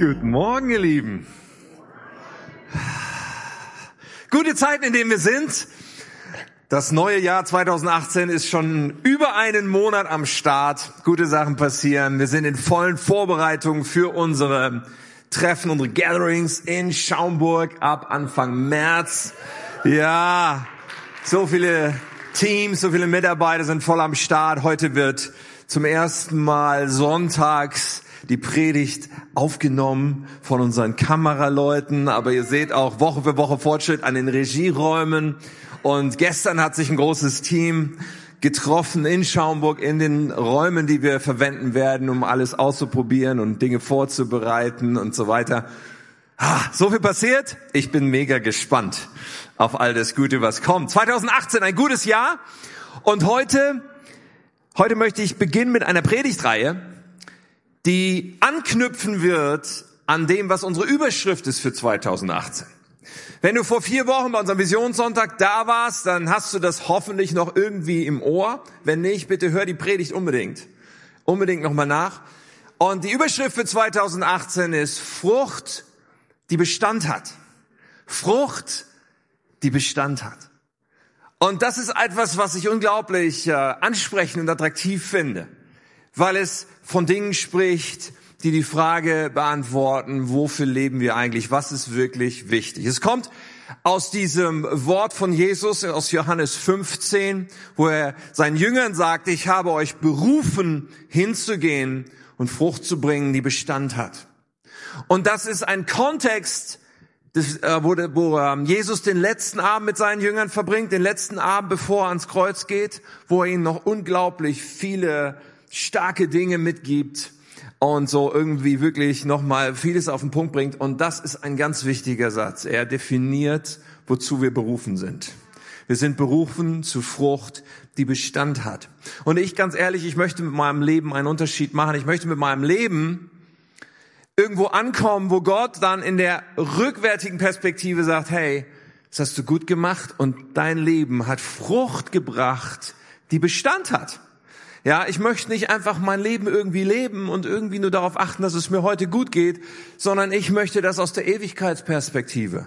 Guten Morgen, ihr Lieben. Gute Zeiten, in denen wir sind. Das neue Jahr 2018 ist schon über einen Monat am Start. Gute Sachen passieren. Wir sind in vollen Vorbereitungen für unsere Treffen, unsere Gatherings in Schaumburg ab Anfang März. Ja, so viele Teams, so viele Mitarbeiter sind voll am Start. Heute wird zum ersten Mal sonntags die Predigt aufgenommen von unseren Kameraleuten, aber ihr seht auch Woche für Woche Fortschritt an den Regieräumen. Und gestern hat sich ein großes Team getroffen in Schaumburg in den Räumen, die wir verwenden werden, um alles auszuprobieren und Dinge vorzubereiten und so weiter. Ah, so viel passiert. Ich bin mega gespannt auf all das Gute, was kommt. 2018, ein gutes Jahr. Und heute, heute möchte ich beginnen mit einer Predigtreihe, die anknüpfen wird an dem, was unsere Überschrift ist für 2018. Wenn du vor vier Wochen bei unserem Visionssonntag da warst, dann hast du das hoffentlich noch irgendwie im Ohr. Wenn nicht, bitte hör die Predigt unbedingt. Unbedingt nochmal nach. Und die Überschrift für 2018 ist Frucht, die Bestand hat. Frucht, die Bestand hat. Und das ist etwas, was ich unglaublich äh, ansprechend und attraktiv finde, weil es von Dingen spricht, die die Frage beantworten, wofür leben wir eigentlich, was ist wirklich wichtig. Es kommt aus diesem Wort von Jesus aus Johannes 15, wo er seinen Jüngern sagt, ich habe euch berufen, hinzugehen und Frucht zu bringen, die Bestand hat. Und das ist ein Kontext, äh, wo, wo ähm, Jesus den letzten Abend mit seinen Jüngern verbringt, den letzten Abend, bevor er ans Kreuz geht, wo er ihnen noch unglaublich viele starke Dinge mitgibt und so irgendwie wirklich nochmal vieles auf den Punkt bringt. Und das ist ein ganz wichtiger Satz. Er definiert, wozu wir berufen sind. Wir sind berufen zu Frucht, die Bestand hat. Und ich ganz ehrlich, ich möchte mit meinem Leben einen Unterschied machen. Ich möchte mit meinem Leben irgendwo ankommen, wo Gott dann in der rückwärtigen Perspektive sagt, hey, das hast du gut gemacht und dein Leben hat Frucht gebracht, die Bestand hat. Ja, ich möchte nicht einfach mein Leben irgendwie leben und irgendwie nur darauf achten, dass es mir heute gut geht, sondern ich möchte das aus der Ewigkeitsperspektive.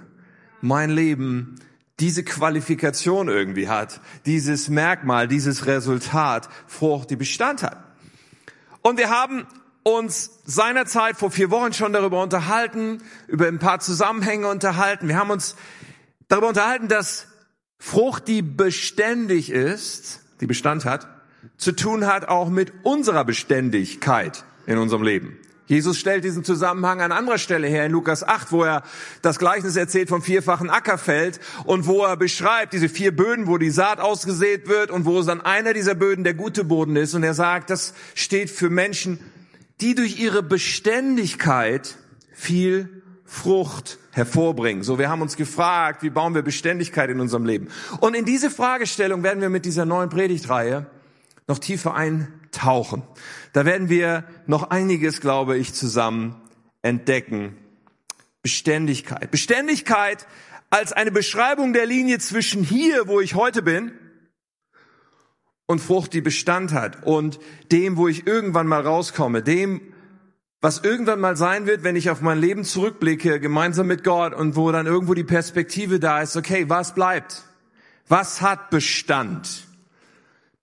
Mein Leben diese Qualifikation irgendwie hat, dieses Merkmal, dieses Resultat, Frucht, die Bestand hat. Und wir haben uns seinerzeit vor vier Wochen schon darüber unterhalten, über ein paar Zusammenhänge unterhalten. Wir haben uns darüber unterhalten, dass Frucht, die beständig ist, die Bestand hat, zu tun hat auch mit unserer Beständigkeit in unserem Leben. Jesus stellt diesen Zusammenhang an anderer Stelle her in Lukas 8, wo er das Gleichnis erzählt vom vierfachen Ackerfeld und wo er beschreibt diese vier Böden, wo die Saat ausgesät wird und wo es dann einer dieser Böden der gute Boden ist. Und er sagt, das steht für Menschen, die durch ihre Beständigkeit viel Frucht hervorbringen. So, wir haben uns gefragt, wie bauen wir Beständigkeit in unserem Leben? Und in diese Fragestellung werden wir mit dieser neuen Predigtreihe noch tiefer eintauchen. Da werden wir noch einiges, glaube ich, zusammen entdecken. Beständigkeit. Beständigkeit als eine Beschreibung der Linie zwischen hier, wo ich heute bin, und Frucht, die Bestand hat, und dem, wo ich irgendwann mal rauskomme, dem, was irgendwann mal sein wird, wenn ich auf mein Leben zurückblicke, gemeinsam mit Gott, und wo dann irgendwo die Perspektive da ist, okay, was bleibt? Was hat Bestand?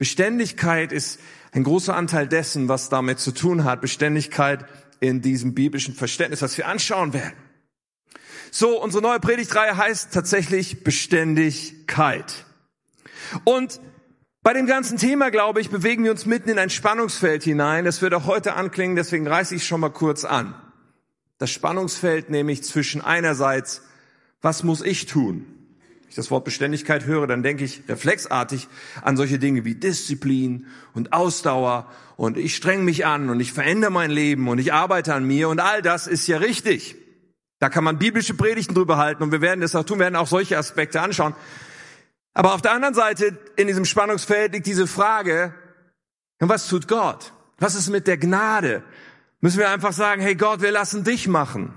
Beständigkeit ist ein großer Anteil dessen, was damit zu tun hat. Beständigkeit in diesem biblischen Verständnis, was wir anschauen werden. So, unsere neue Predigtreihe heißt tatsächlich Beständigkeit. Und bei dem ganzen Thema, glaube ich, bewegen wir uns mitten in ein Spannungsfeld hinein. Das wird auch heute anklingen, deswegen reiße ich es schon mal kurz an. Das Spannungsfeld nämlich zwischen einerseits, was muss ich tun? Ich das Wort Beständigkeit höre, dann denke ich reflexartig an solche Dinge wie Disziplin und Ausdauer und ich streng mich an und ich verändere mein Leben und ich arbeite an mir und all das ist ja richtig. Da kann man biblische Predigten drüber halten und wir werden das auch tun, wir werden auch solche Aspekte anschauen. Aber auf der anderen Seite in diesem Spannungsfeld liegt diese Frage, was tut Gott? Was ist mit der Gnade? Müssen wir einfach sagen, hey Gott, wir lassen dich machen.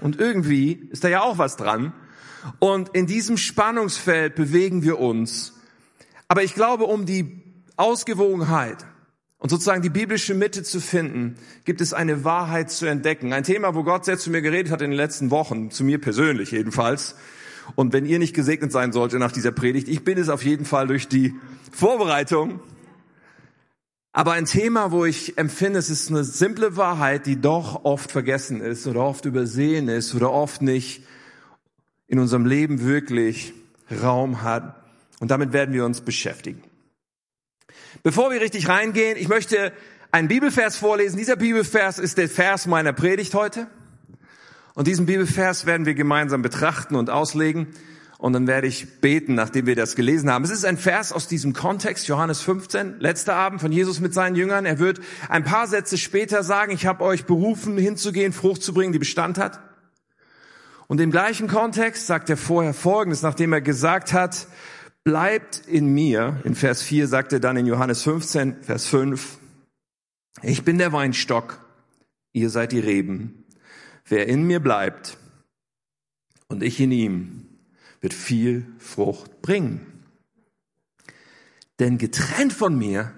Und irgendwie ist da ja auch was dran. Und in diesem Spannungsfeld bewegen wir uns. Aber ich glaube, um die Ausgewogenheit und sozusagen die biblische Mitte zu finden, gibt es eine Wahrheit zu entdecken. Ein Thema, wo Gott sehr zu mir geredet hat in den letzten Wochen, zu mir persönlich jedenfalls. Und wenn ihr nicht gesegnet sein solltet nach dieser Predigt, ich bin es auf jeden Fall durch die Vorbereitung. Aber ein Thema, wo ich empfinde, es ist eine simple Wahrheit, die doch oft vergessen ist oder oft übersehen ist oder oft nicht in unserem Leben wirklich Raum hat. Und damit werden wir uns beschäftigen. Bevor wir richtig reingehen, ich möchte einen Bibelvers vorlesen. Dieser Bibelvers ist der Vers meiner Predigt heute. Und diesen Bibelvers werden wir gemeinsam betrachten und auslegen. Und dann werde ich beten, nachdem wir das gelesen haben. Es ist ein Vers aus diesem Kontext, Johannes 15, letzter Abend von Jesus mit seinen Jüngern. Er wird ein paar Sätze später sagen, ich habe euch berufen, hinzugehen, Frucht zu bringen, die Bestand hat. Und im gleichen Kontext sagt er vorher Folgendes, nachdem er gesagt hat, bleibt in mir. In Vers 4 sagt er dann in Johannes 15, Vers 5, ich bin der Weinstock, ihr seid die Reben. Wer in mir bleibt und ich in ihm, wird viel Frucht bringen. Denn getrennt von mir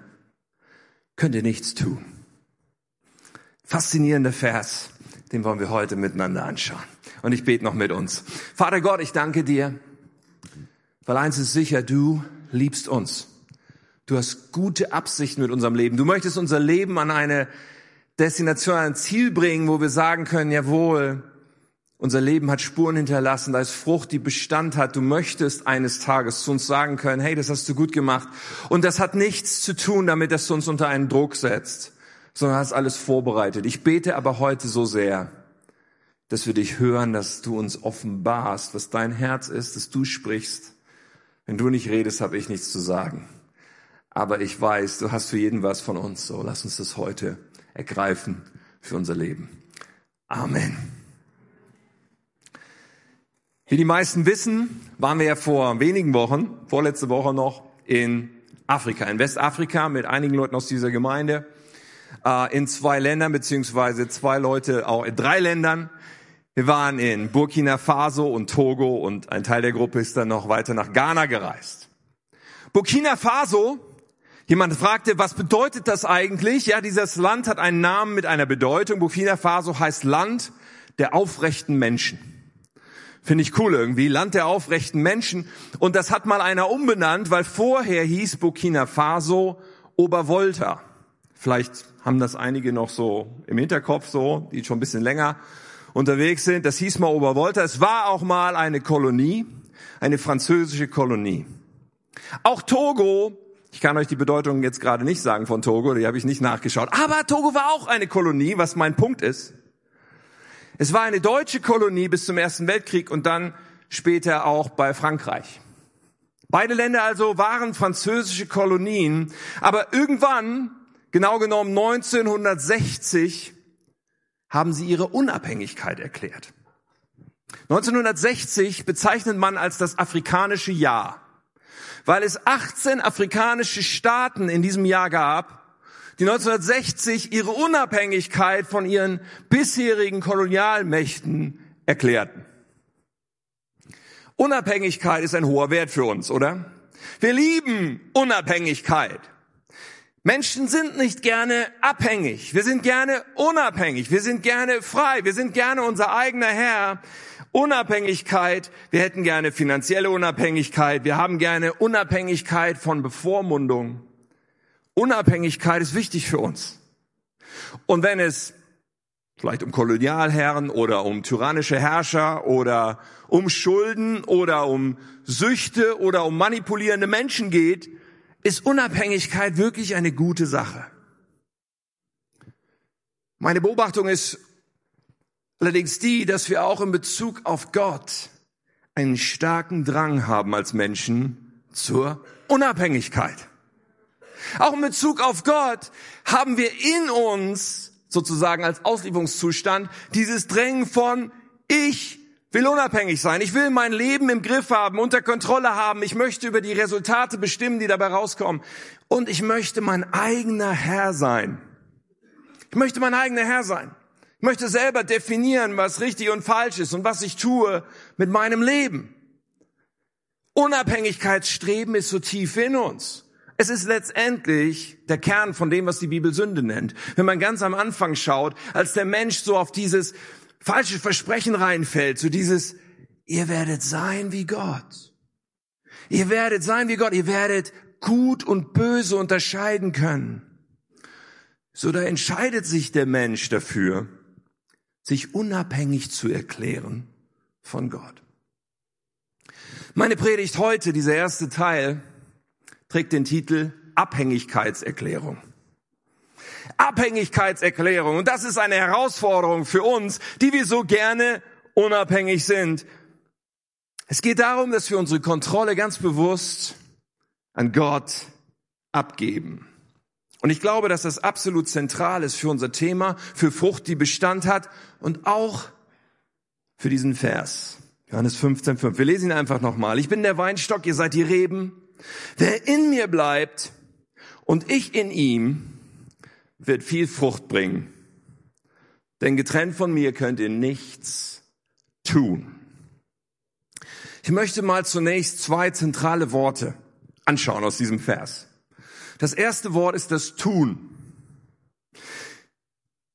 könnt ihr nichts tun. Faszinierender Vers, den wollen wir heute miteinander anschauen. Und ich bete noch mit uns. Vater Gott, ich danke dir weil eins ist sicher, du liebst uns. Du hast gute Absichten mit unserem Leben. Du möchtest unser Leben an eine Destination, an ein Ziel bringen, wo wir sagen können, jawohl, unser Leben hat Spuren hinterlassen, da ist Frucht, die Bestand hat. Du möchtest eines Tages zu uns sagen können, hey, das hast du gut gemacht. Und das hat nichts zu tun damit, dass du uns unter einen Druck setzt, sondern hast alles vorbereitet. Ich bete aber heute so sehr, dass wir dich hören, dass du uns offenbarst, was dein Herz ist, dass du sprichst wenn du nicht redest, habe ich nichts zu sagen. Aber ich weiß, du hast für jeden was von uns. So, lass uns das heute ergreifen für unser Leben. Amen. Wie die meisten wissen, waren wir ja vor wenigen Wochen, vorletzte Woche noch, in Afrika, in Westafrika mit einigen Leuten aus dieser Gemeinde, äh, in zwei Ländern, beziehungsweise zwei Leute auch in drei Ländern. Wir waren in Burkina Faso und Togo und ein Teil der Gruppe ist dann noch weiter nach Ghana gereist. Burkina Faso, jemand fragte, was bedeutet das eigentlich? Ja, dieses Land hat einen Namen mit einer Bedeutung. Burkina Faso heißt Land der aufrechten Menschen. Finde ich cool irgendwie, Land der aufrechten Menschen. Und das hat mal einer umbenannt, weil vorher hieß Burkina Faso Obervolta. Vielleicht haben das einige noch so im Hinterkopf so, die schon ein bisschen länger unterwegs sind. Das hieß mal Obervolta. Es war auch mal eine Kolonie, eine französische Kolonie. Auch Togo, ich kann euch die Bedeutung jetzt gerade nicht sagen von Togo, die habe ich nicht nachgeschaut, aber Togo war auch eine Kolonie, was mein Punkt ist. Es war eine deutsche Kolonie bis zum Ersten Weltkrieg und dann später auch bei Frankreich. Beide Länder also waren französische Kolonien, aber irgendwann, genau genommen 1960, haben sie ihre Unabhängigkeit erklärt. 1960 bezeichnet man als das afrikanische Jahr, weil es 18 afrikanische Staaten in diesem Jahr gab, die 1960 ihre Unabhängigkeit von ihren bisherigen Kolonialmächten erklärten. Unabhängigkeit ist ein hoher Wert für uns, oder? Wir lieben Unabhängigkeit. Menschen sind nicht gerne abhängig. Wir sind gerne unabhängig. Wir sind gerne frei. Wir sind gerne unser eigener Herr. Unabhängigkeit. Wir hätten gerne finanzielle Unabhängigkeit. Wir haben gerne Unabhängigkeit von Bevormundung. Unabhängigkeit ist wichtig für uns. Und wenn es vielleicht um Kolonialherren oder um tyrannische Herrscher oder um Schulden oder um Süchte oder um manipulierende Menschen geht, ist Unabhängigkeit wirklich eine gute Sache. Meine Beobachtung ist allerdings die, dass wir auch in Bezug auf Gott einen starken Drang haben als Menschen zur Unabhängigkeit. Auch in Bezug auf Gott haben wir in uns sozusagen als Auslieferungszustand dieses Drängen von ich will unabhängig sein. Ich will mein Leben im Griff haben, unter Kontrolle haben. Ich möchte über die Resultate bestimmen, die dabei rauskommen. Und ich möchte mein eigener Herr sein. Ich möchte mein eigener Herr sein. Ich möchte selber definieren, was richtig und falsch ist und was ich tue mit meinem Leben. Unabhängigkeitsstreben ist so tief in uns. Es ist letztendlich der Kern von dem, was die Bibel Sünde nennt. Wenn man ganz am Anfang schaut, als der Mensch so auf dieses falsche Versprechen reinfällt, so dieses, ihr werdet sein wie Gott. Ihr werdet sein wie Gott, ihr werdet gut und böse unterscheiden können. So da entscheidet sich der Mensch dafür, sich unabhängig zu erklären von Gott. Meine Predigt heute, dieser erste Teil, trägt den Titel Abhängigkeitserklärung. Abhängigkeitserklärung. Und das ist eine Herausforderung für uns, die wir so gerne unabhängig sind. Es geht darum, dass wir unsere Kontrolle ganz bewusst an Gott abgeben. Und ich glaube, dass das absolut zentral ist für unser Thema, für Frucht, die Bestand hat und auch für diesen Vers. Johannes 15,5. Wir lesen ihn einfach nochmal. Ich bin der Weinstock, ihr seid die Reben. Wer in mir bleibt und ich in ihm, wird viel Frucht bringen. Denn getrennt von mir könnt ihr nichts tun. Ich möchte mal zunächst zwei zentrale Worte anschauen aus diesem Vers. Das erste Wort ist das Tun.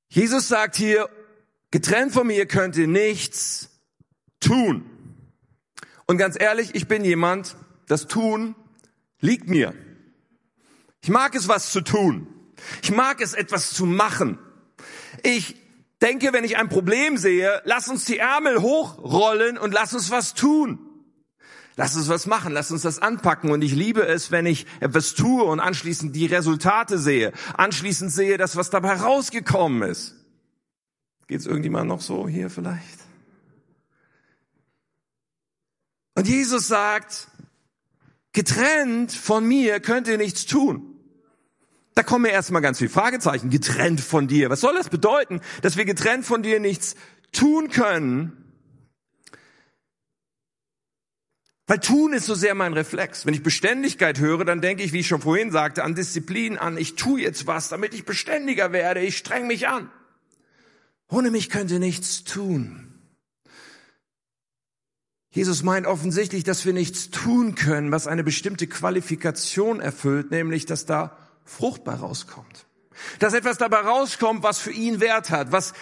Jesus sagt hier, getrennt von mir könnt ihr nichts tun. Und ganz ehrlich, ich bin jemand, das Tun liegt mir. Ich mag es, was zu tun. Ich mag es, etwas zu machen. Ich denke, wenn ich ein Problem sehe, lass uns die Ärmel hochrollen und lass uns was tun. Lass uns was machen, lass uns das anpacken. Und ich liebe es, wenn ich etwas tue und anschließend die Resultate sehe. Anschließend sehe, dass was dabei rausgekommen ist. Geht's irgendjemand noch so hier vielleicht? Und Jesus sagt, Getrennt von mir könnt ihr nichts tun. Da kommen mir erstmal ganz viele Fragezeichen. Getrennt von dir. Was soll das bedeuten, dass wir getrennt von dir nichts tun können? Weil tun ist so sehr mein Reflex. Wenn ich Beständigkeit höre, dann denke ich, wie ich schon vorhin sagte, an Disziplin an. Ich tue jetzt was, damit ich beständiger werde. Ich streng mich an. Ohne mich könnt ihr nichts tun. Jesus meint offensichtlich, dass wir nichts tun können, was eine bestimmte Qualifikation erfüllt, nämlich dass da fruchtbar rauskommt. Dass etwas dabei rauskommt, was für ihn Wert hat, was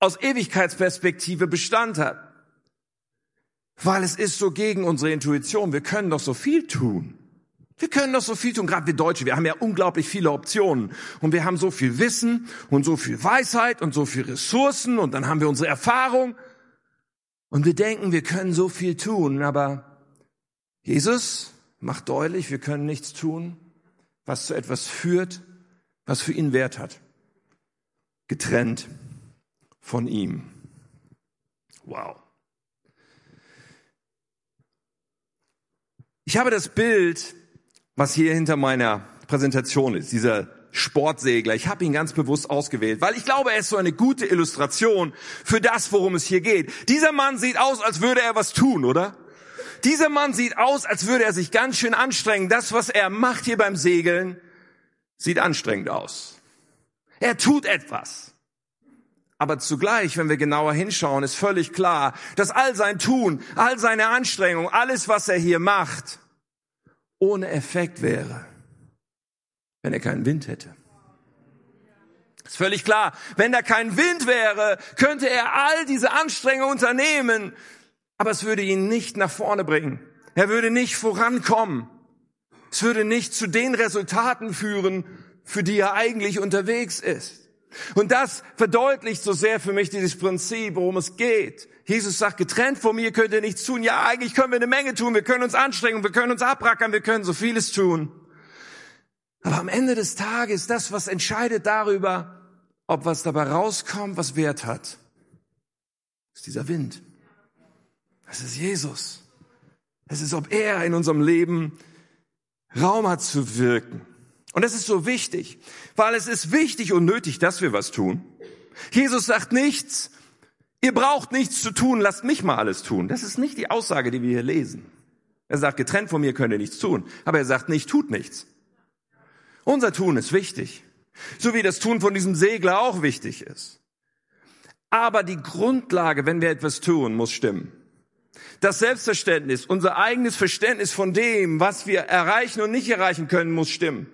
aus Ewigkeitsperspektive Bestand hat. Weil es ist so gegen unsere Intuition. Wir können doch so viel tun. Wir können doch so viel tun, gerade wir Deutsche. Wir haben ja unglaublich viele Optionen. Und wir haben so viel Wissen und so viel Weisheit und so viel Ressourcen und dann haben wir unsere Erfahrung. Und wir denken, wir können so viel tun, aber Jesus macht deutlich, wir können nichts tun, was zu etwas führt, was für ihn Wert hat. Getrennt von ihm. Wow. Ich habe das Bild, was hier hinter meiner Präsentation ist, dieser Sportsegler. Ich habe ihn ganz bewusst ausgewählt, weil ich glaube, er ist so eine gute Illustration für das, worum es hier geht. Dieser Mann sieht aus, als würde er was tun, oder? Dieser Mann sieht aus, als würde er sich ganz schön anstrengen. Das, was er macht hier beim Segeln, sieht anstrengend aus. Er tut etwas. Aber zugleich, wenn wir genauer hinschauen, ist völlig klar, dass all sein Tun, all seine Anstrengung, alles, was er hier macht, ohne Effekt wäre wenn er keinen Wind hätte. Ist völlig klar. Wenn da kein Wind wäre, könnte er all diese Anstrengungen unternehmen, aber es würde ihn nicht nach vorne bringen. Er würde nicht vorankommen. Es würde nicht zu den Resultaten führen, für die er eigentlich unterwegs ist. Und das verdeutlicht so sehr für mich dieses Prinzip, worum es geht. Jesus sagt, getrennt von mir könnt ihr nichts tun. Ja, eigentlich können wir eine Menge tun. Wir können uns anstrengen, wir können uns abrackern, wir können so vieles tun. Aber am Ende des Tages, das, was entscheidet darüber, ob was dabei rauskommt, was Wert hat, ist dieser Wind. Das ist Jesus. Es ist, ob er in unserem Leben Raum hat zu wirken. Und das ist so wichtig, weil es ist wichtig und nötig, dass wir was tun. Jesus sagt nichts, ihr braucht nichts zu tun, lasst mich mal alles tun. Das ist nicht die Aussage, die wir hier lesen. Er sagt, getrennt von mir könnt ihr nichts tun. Aber er sagt nicht, tut nichts. Unser Tun ist wichtig. So wie das Tun von diesem Segler auch wichtig ist. Aber die Grundlage, wenn wir etwas tun, muss stimmen. Das Selbstverständnis, unser eigenes Verständnis von dem, was wir erreichen und nicht erreichen können, muss stimmen.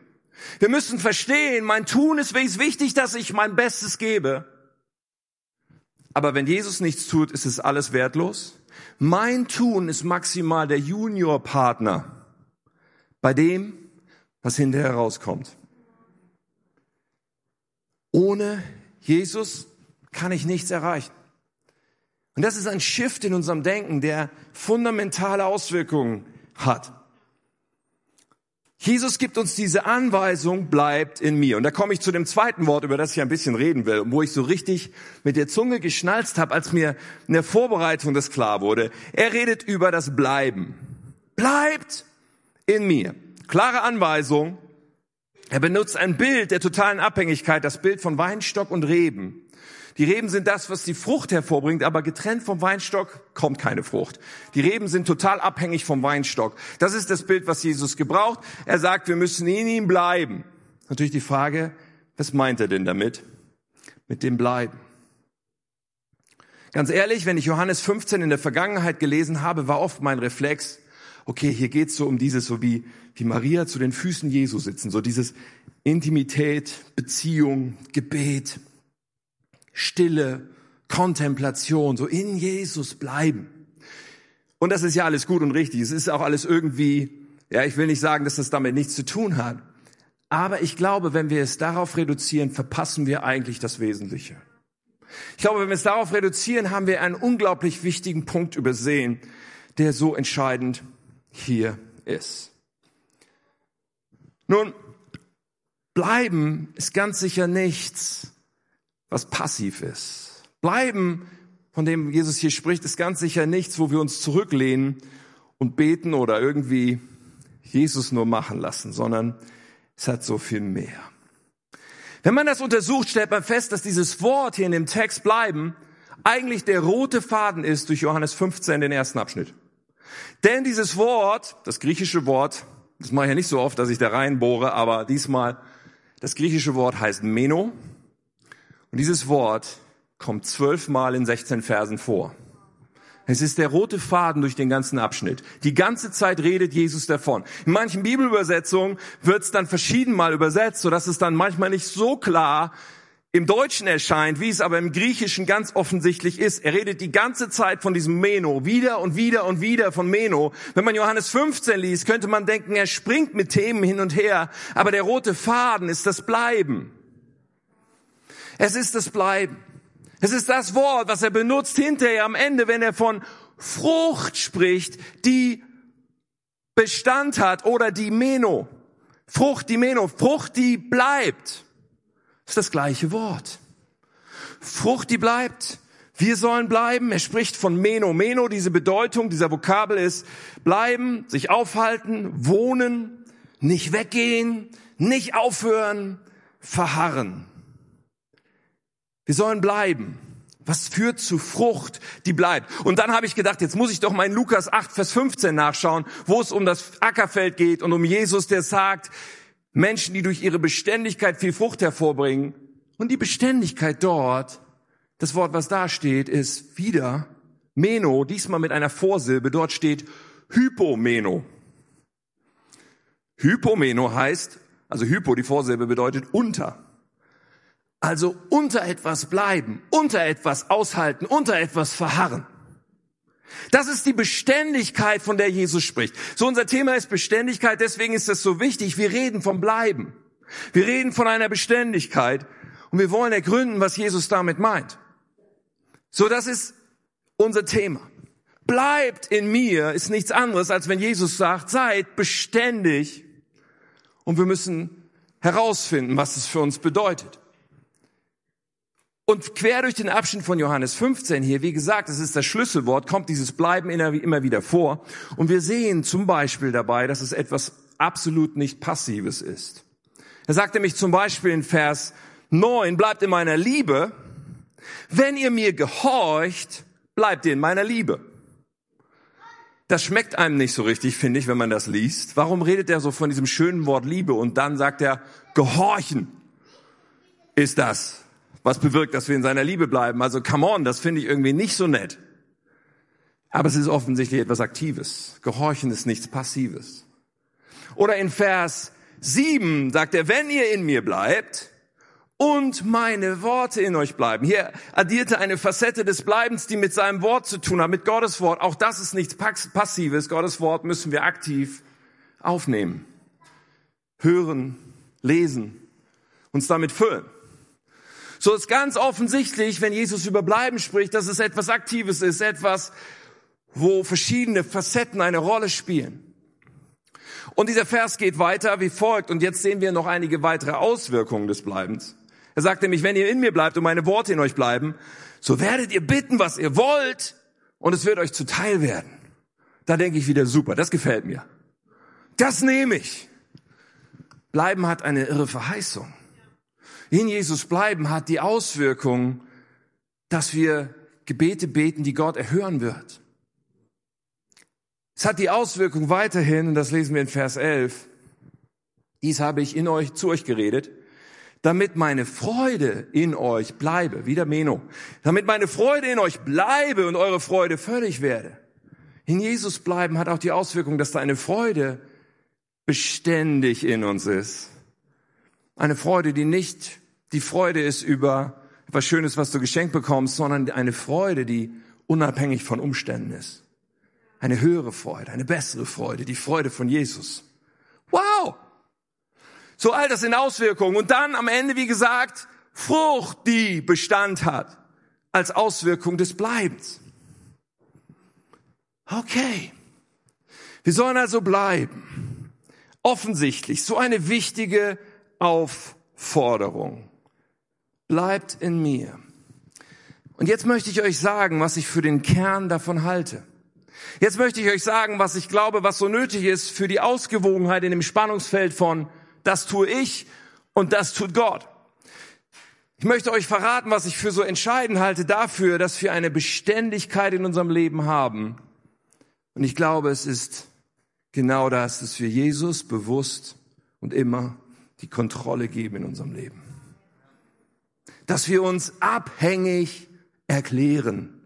Wir müssen verstehen, mein Tun ist wichtig, dass ich mein Bestes gebe. Aber wenn Jesus nichts tut, ist es alles wertlos. Mein Tun ist maximal der Juniorpartner bei dem, was hinterher rauskommt. Ohne Jesus kann ich nichts erreichen. Und das ist ein Shift in unserem Denken, der fundamentale Auswirkungen hat. Jesus gibt uns diese Anweisung, bleibt in mir. Und da komme ich zu dem zweiten Wort, über das ich ein bisschen reden will, wo ich so richtig mit der Zunge geschnalzt habe, als mir in der Vorbereitung das klar wurde. Er redet über das Bleiben. Bleibt in mir. Klare Anweisung. Er benutzt ein Bild der totalen Abhängigkeit, das Bild von Weinstock und Reben. Die Reben sind das, was die Frucht hervorbringt, aber getrennt vom Weinstock kommt keine Frucht. Die Reben sind total abhängig vom Weinstock. Das ist das Bild, was Jesus gebraucht. Er sagt, wir müssen in ihm bleiben. Natürlich die Frage, was meint er denn damit? Mit dem Bleiben. Ganz ehrlich, wenn ich Johannes 15 in der Vergangenheit gelesen habe, war oft mein Reflex, okay, hier geht's so um dieses, so wie, wie Maria zu den Füßen Jesu sitzen, so dieses Intimität, Beziehung, Gebet. Stille, Kontemplation, so in Jesus bleiben. Und das ist ja alles gut und richtig. Es ist auch alles irgendwie, ja, ich will nicht sagen, dass das damit nichts zu tun hat. Aber ich glaube, wenn wir es darauf reduzieren, verpassen wir eigentlich das Wesentliche. Ich glaube, wenn wir es darauf reduzieren, haben wir einen unglaublich wichtigen Punkt übersehen, der so entscheidend hier ist. Nun, bleiben ist ganz sicher nichts, was passiv ist. Bleiben, von dem Jesus hier spricht, ist ganz sicher nichts, wo wir uns zurücklehnen und beten oder irgendwie Jesus nur machen lassen, sondern es hat so viel mehr. Wenn man das untersucht, stellt man fest, dass dieses Wort hier in dem Text bleiben eigentlich der rote Faden ist durch Johannes 15, den ersten Abschnitt. Denn dieses Wort, das griechische Wort, das mache ich ja nicht so oft, dass ich da reinbohre, aber diesmal, das griechische Wort heißt Meno und dieses Wort kommt zwölfmal in 16 Versen vor. Es ist der rote Faden durch den ganzen Abschnitt. Die ganze Zeit redet Jesus davon. In manchen Bibelübersetzungen wird es dann verschiedenmal übersetzt, sodass es dann manchmal nicht so klar im Deutschen erscheint, wie es aber im Griechischen ganz offensichtlich ist. Er redet die ganze Zeit von diesem Meno, wieder und wieder und wieder von Meno. Wenn man Johannes 15 liest, könnte man denken, er springt mit Themen hin und her, aber der rote Faden ist das Bleiben. Es ist das Bleiben. Es ist das Wort, was er benutzt hinterher am Ende, wenn er von Frucht spricht, die Bestand hat oder die Meno. Frucht, die Meno. Frucht, die bleibt. Ist das gleiche Wort. Frucht, die bleibt. Wir sollen bleiben. Er spricht von Meno. Meno, diese Bedeutung, dieser Vokabel ist bleiben, sich aufhalten, wohnen, nicht weggehen, nicht aufhören, verharren. Wir sollen bleiben. Was führt zu Frucht, die bleibt? Und dann habe ich gedacht, jetzt muss ich doch mal Lukas 8, Vers 15 nachschauen, wo es um das Ackerfeld geht und um Jesus, der sagt, Menschen, die durch ihre Beständigkeit viel Frucht hervorbringen. Und die Beständigkeit dort, das Wort, was da steht, ist wieder Meno, diesmal mit einer Vorsilbe. Dort steht Hypomeno. Hypomeno heißt, also Hypo, die Vorsilbe bedeutet unter. Also unter etwas bleiben, unter etwas aushalten, unter etwas verharren. Das ist die Beständigkeit, von der Jesus spricht. So unser Thema ist Beständigkeit, deswegen ist das so wichtig. Wir reden vom Bleiben. Wir reden von einer Beständigkeit und wir wollen ergründen, was Jesus damit meint. So, das ist unser Thema. Bleibt in mir ist nichts anderes, als wenn Jesus sagt, seid beständig und wir müssen herausfinden, was es für uns bedeutet. Und quer durch den Abschnitt von Johannes 15 hier, wie gesagt, das ist das Schlüsselwort, kommt dieses Bleiben immer wieder vor. Und wir sehen zum Beispiel dabei, dass es etwas absolut nicht Passives ist. Er sagt nämlich zum Beispiel in Vers 9, bleibt in meiner Liebe. Wenn ihr mir gehorcht, bleibt ihr in meiner Liebe. Das schmeckt einem nicht so richtig, finde ich, wenn man das liest. Warum redet er so von diesem schönen Wort Liebe und dann sagt er, gehorchen ist das was bewirkt, dass wir in seiner Liebe bleiben. Also come on, das finde ich irgendwie nicht so nett. Aber es ist offensichtlich etwas Aktives. Gehorchen ist nichts Passives. Oder in Vers 7 sagt er, wenn ihr in mir bleibt und meine Worte in euch bleiben. Hier addierte eine Facette des Bleibens, die mit seinem Wort zu tun hat, mit Gottes Wort. Auch das ist nichts Passives. Gottes Wort müssen wir aktiv aufnehmen, hören, lesen, uns damit füllen. So ist ganz offensichtlich, wenn Jesus über Bleiben spricht, dass es etwas Aktives ist, etwas, wo verschiedene Facetten eine Rolle spielen. Und dieser Vers geht weiter wie folgt. Und jetzt sehen wir noch einige weitere Auswirkungen des Bleibens. Er sagt nämlich, wenn ihr in mir bleibt und meine Worte in euch bleiben, so werdet ihr bitten, was ihr wollt, und es wird euch zuteil werden. Da denke ich wieder, super, das gefällt mir. Das nehme ich. Bleiben hat eine irre Verheißung. In Jesus bleiben hat die Auswirkung, dass wir Gebete beten, die Gott erhören wird. Es hat die Auswirkung weiterhin, und das lesen wir in Vers 11, dies habe ich in euch, zu euch geredet, damit meine Freude in euch bleibe, wieder Meno, damit meine Freude in euch bleibe und eure Freude völlig werde. In Jesus bleiben hat auch die Auswirkung, dass da eine Freude beständig in uns ist. Eine Freude, die nicht die Freude ist über etwas Schönes, was du geschenkt bekommst, sondern eine Freude, die unabhängig von Umständen ist eine höhere Freude, eine bessere Freude, die Freude von Jesus. Wow! So all das in Auswirkungen. Und dann am Ende, wie gesagt, Frucht, die Bestand hat, als Auswirkung des Bleibens. Okay. Wir sollen also bleiben. Offensichtlich, so eine wichtige Aufforderung. Bleibt in mir. Und jetzt möchte ich euch sagen, was ich für den Kern davon halte. Jetzt möchte ich euch sagen, was ich glaube, was so nötig ist für die Ausgewogenheit in dem Spannungsfeld von das tue ich und das tut Gott. Ich möchte euch verraten, was ich für so entscheidend halte dafür, dass wir eine Beständigkeit in unserem Leben haben. Und ich glaube, es ist genau das, dass wir Jesus bewusst und immer die Kontrolle geben in unserem Leben. Dass wir uns abhängig erklären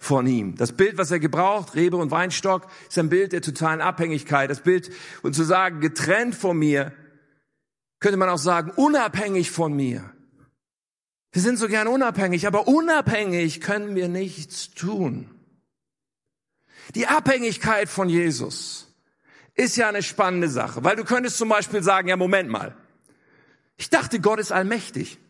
von ihm. Das Bild, was er gebraucht, Rebe und Weinstock, ist ein Bild der totalen Abhängigkeit. Das Bild, und zu sagen, getrennt von mir, könnte man auch sagen, unabhängig von mir. Wir sind so gern unabhängig, aber unabhängig können wir nichts tun. Die Abhängigkeit von Jesus ist ja eine spannende Sache, weil du könntest zum Beispiel sagen, ja, Moment mal. Ich dachte, Gott ist allmächtig.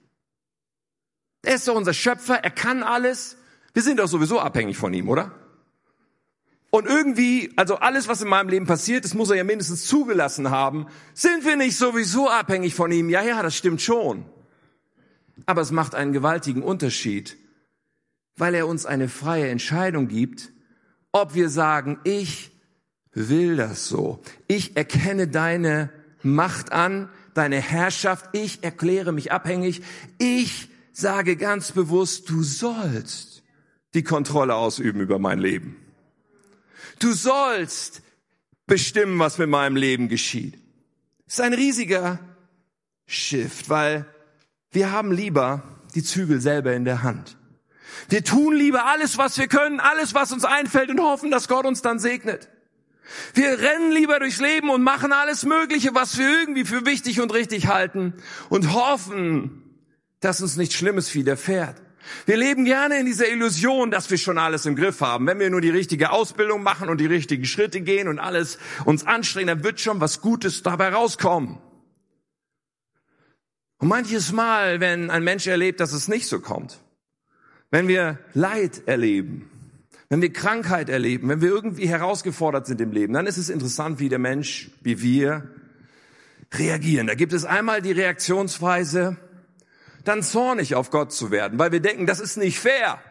Er ist doch unser Schöpfer, er kann alles. Wir sind doch sowieso abhängig von ihm, oder? Und irgendwie, also alles, was in meinem Leben passiert, das muss er ja mindestens zugelassen haben. Sind wir nicht sowieso abhängig von ihm? Ja, ja, das stimmt schon. Aber es macht einen gewaltigen Unterschied, weil er uns eine freie Entscheidung gibt, ob wir sagen, ich will das so. Ich erkenne deine Macht an, deine Herrschaft. Ich erkläre mich abhängig. Ich sage ganz bewusst, du sollst die Kontrolle ausüben über mein Leben. Du sollst bestimmen, was mit meinem Leben geschieht. Das ist ein riesiger Shift, weil wir haben lieber die Zügel selber in der Hand. Wir tun lieber alles, was wir können, alles, was uns einfällt und hoffen, dass Gott uns dann segnet. Wir rennen lieber durchs Leben und machen alles Mögliche, was wir irgendwie für wichtig und richtig halten und hoffen, dass uns nichts Schlimmes widerfährt. Wir leben gerne in dieser Illusion, dass wir schon alles im Griff haben. Wenn wir nur die richtige Ausbildung machen und die richtigen Schritte gehen und alles uns anstrengen, dann wird schon was Gutes dabei rauskommen. Und manches Mal, wenn ein Mensch erlebt, dass es nicht so kommt, wenn wir Leid erleben, wenn wir Krankheit erleben, wenn wir irgendwie herausgefordert sind im Leben, dann ist es interessant, wie der Mensch, wie wir reagieren. Da gibt es einmal die Reaktionsweise, dann zornig auf Gott zu werden, weil wir denken, das ist nicht fair.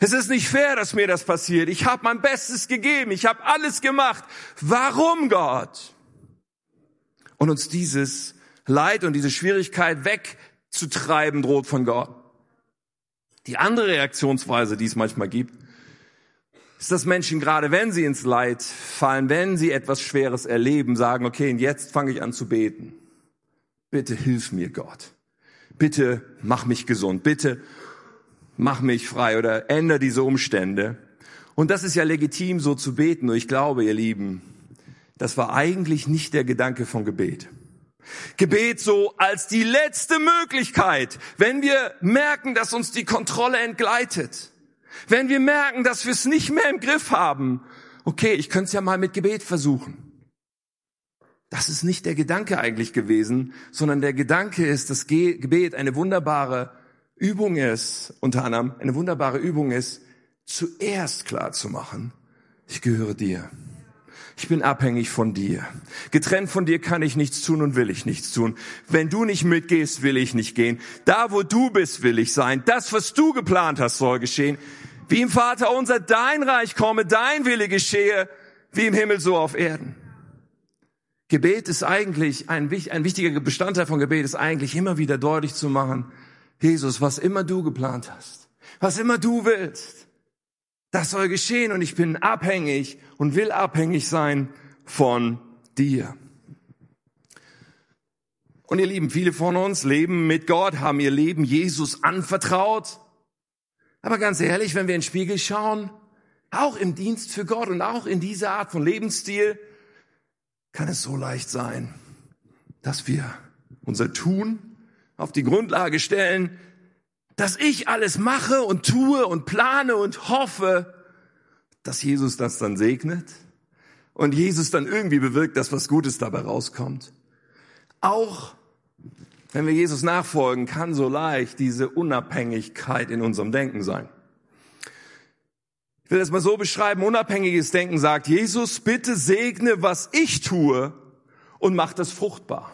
Es ist nicht fair, dass mir das passiert. Ich habe mein Bestes gegeben, ich habe alles gemacht. Warum Gott? Und uns dieses Leid und diese Schwierigkeit wegzutreiben droht von Gott. Die andere Reaktionsweise, die es manchmal gibt, ist, dass Menschen gerade wenn sie ins Leid fallen, wenn sie etwas Schweres erleben, sagen, okay, und jetzt fange ich an zu beten. Bitte hilf mir, Gott bitte mach mich gesund, bitte mach mich frei oder ändere diese Umstände. Und das ist ja legitim, so zu beten. Und ich glaube, ihr Lieben, das war eigentlich nicht der Gedanke von Gebet. Gebet so als die letzte Möglichkeit, wenn wir merken, dass uns die Kontrolle entgleitet. Wenn wir merken, dass wir es nicht mehr im Griff haben. Okay, ich könnte es ja mal mit Gebet versuchen. Das ist nicht der Gedanke eigentlich gewesen, sondern der Gedanke ist, dass Gebet eine wunderbare Übung ist, unter anderem eine wunderbare Übung ist, zuerst klar zu machen, ich gehöre dir. Ich bin abhängig von dir. Getrennt von dir kann ich nichts tun und will ich nichts tun. Wenn du nicht mitgehst, will ich nicht gehen. Da, wo du bist, will ich sein. Das, was du geplant hast, soll geschehen. Wie im Vater unser, dein Reich komme, dein Wille geschehe, wie im Himmel so auf Erden. Gebet ist eigentlich, ein, ein wichtiger Bestandteil von Gebet ist eigentlich immer wieder deutlich zu machen, Jesus, was immer du geplant hast, was immer du willst, das soll geschehen und ich bin abhängig und will abhängig sein von dir. Und ihr Lieben, viele von uns leben mit Gott, haben ihr Leben Jesus anvertraut. Aber ganz ehrlich, wenn wir in den Spiegel schauen, auch im Dienst für Gott und auch in dieser Art von Lebensstil, kann es so leicht sein, dass wir unser Tun auf die Grundlage stellen, dass ich alles mache und tue und plane und hoffe, dass Jesus das dann segnet und Jesus dann irgendwie bewirkt, dass was Gutes dabei rauskommt. Auch wenn wir Jesus nachfolgen, kann so leicht diese Unabhängigkeit in unserem Denken sein. Ich will das mal so beschreiben. Unabhängiges Denken sagt, Jesus, bitte segne, was ich tue und mach das fruchtbar.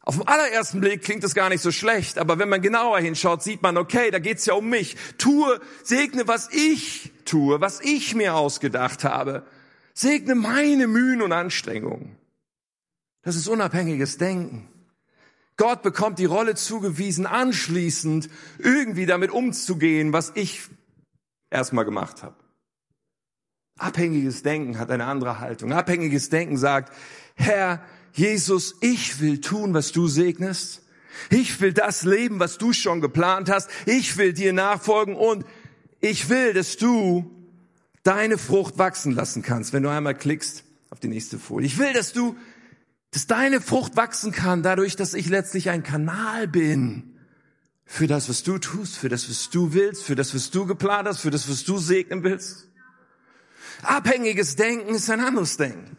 Auf den allerersten Blick klingt das gar nicht so schlecht, aber wenn man genauer hinschaut, sieht man, okay, da geht's ja um mich. Tue, segne, was ich tue, was ich mir ausgedacht habe. Segne meine Mühen und Anstrengungen. Das ist unabhängiges Denken. Gott bekommt die Rolle zugewiesen, anschließend irgendwie damit umzugehen, was ich erstmal gemacht habe. Abhängiges Denken hat eine andere Haltung. Abhängiges Denken sagt, Herr, Jesus, ich will tun, was du segnest. Ich will das leben, was du schon geplant hast. Ich will dir nachfolgen und ich will, dass du deine Frucht wachsen lassen kannst, wenn du einmal klickst auf die nächste Folie. Ich will, dass du, dass deine Frucht wachsen kann, dadurch, dass ich letztlich ein Kanal bin für das, was du tust, für das, was du willst, für das, was du geplant hast, für das, was du segnen willst. Abhängiges Denken ist ein anderes Denken.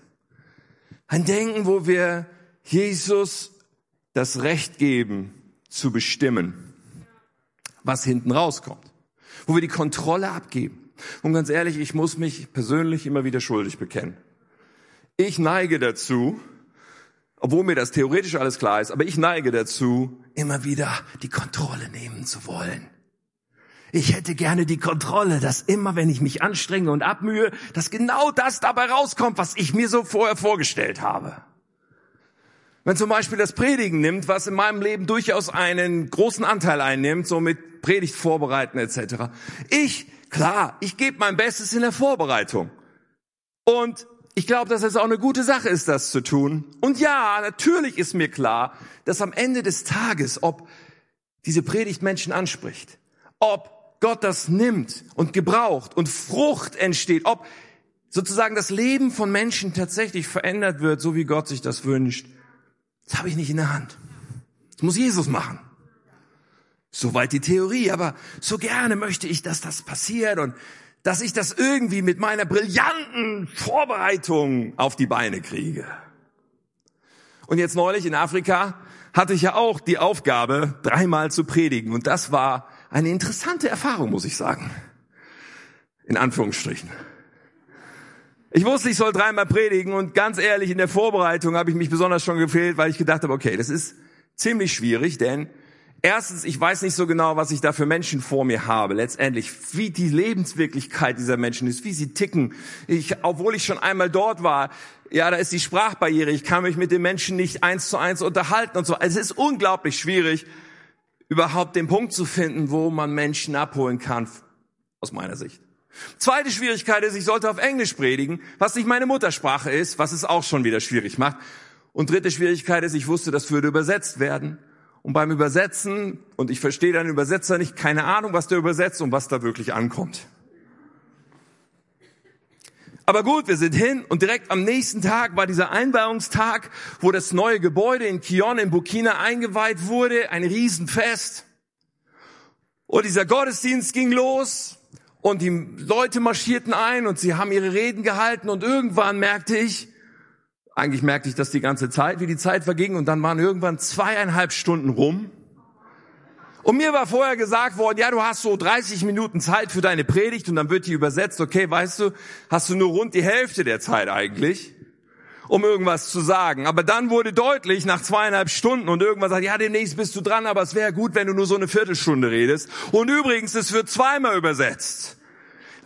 Ein Denken, wo wir Jesus das Recht geben, zu bestimmen, was hinten rauskommt. Wo wir die Kontrolle abgeben. Und ganz ehrlich, ich muss mich persönlich immer wieder schuldig bekennen. Ich neige dazu, obwohl mir das theoretisch alles klar ist, aber ich neige dazu, immer wieder die Kontrolle nehmen zu wollen. Ich hätte gerne die Kontrolle, dass immer, wenn ich mich anstrenge und abmühe, dass genau das dabei rauskommt, was ich mir so vorher vorgestellt habe. Wenn zum Beispiel das Predigen nimmt, was in meinem Leben durchaus einen großen Anteil einnimmt, so mit Predigt vorbereiten etc. Ich, klar, ich gebe mein Bestes in der Vorbereitung. Und ich glaube, dass es auch eine gute Sache ist, das zu tun. Und ja, natürlich ist mir klar, dass am Ende des Tages, ob diese Predigt Menschen anspricht, ob Gott das nimmt und gebraucht und Frucht entsteht, ob sozusagen das Leben von Menschen tatsächlich verändert wird, so wie Gott sich das wünscht, das habe ich nicht in der Hand. Das muss Jesus machen. Soweit die Theorie, aber so gerne möchte ich, dass das passiert und dass ich das irgendwie mit meiner brillanten Vorbereitung auf die Beine kriege. Und jetzt neulich in Afrika hatte ich ja auch die Aufgabe, dreimal zu predigen. Und das war eine interessante Erfahrung, muss ich sagen. In Anführungsstrichen. Ich wusste, ich soll dreimal predigen und ganz ehrlich, in der Vorbereitung habe ich mich besonders schon gefehlt, weil ich gedacht habe, okay, das ist ziemlich schwierig, denn erstens, ich weiß nicht so genau, was ich da für Menschen vor mir habe, letztendlich, wie die Lebenswirklichkeit dieser Menschen ist, wie sie ticken. Ich, obwohl ich schon einmal dort war, ja, da ist die Sprachbarriere, ich kann mich mit den Menschen nicht eins zu eins unterhalten und so. Es ist unglaublich schwierig überhaupt den Punkt zu finden, wo man Menschen abholen kann, aus meiner Sicht. Zweite Schwierigkeit ist, ich sollte auf Englisch predigen, was nicht meine Muttersprache ist, was es auch schon wieder schwierig macht. Und dritte Schwierigkeit ist, ich wusste, das würde übersetzt werden. Und beim Übersetzen, und ich verstehe deinen Übersetzer nicht, keine Ahnung, was der übersetzt und was da wirklich ankommt. Aber gut, wir sind hin und direkt am nächsten Tag war dieser Einweihungstag, wo das neue Gebäude in Kion in Burkina eingeweiht wurde, ein Riesenfest. Und dieser Gottesdienst ging los und die Leute marschierten ein und sie haben ihre Reden gehalten und irgendwann merkte ich, eigentlich merkte ich das die ganze Zeit, wie die Zeit verging und dann waren irgendwann zweieinhalb Stunden rum und mir war vorher gesagt worden, ja, du hast so 30 Minuten Zeit für deine Predigt und dann wird die übersetzt, okay, weißt du, hast du nur rund die Hälfte der Zeit eigentlich, um irgendwas zu sagen. Aber dann wurde deutlich nach zweieinhalb Stunden und irgendwann sagt, ja, demnächst bist du dran, aber es wäre gut, wenn du nur so eine Viertelstunde redest. Und übrigens, es wird zweimal übersetzt.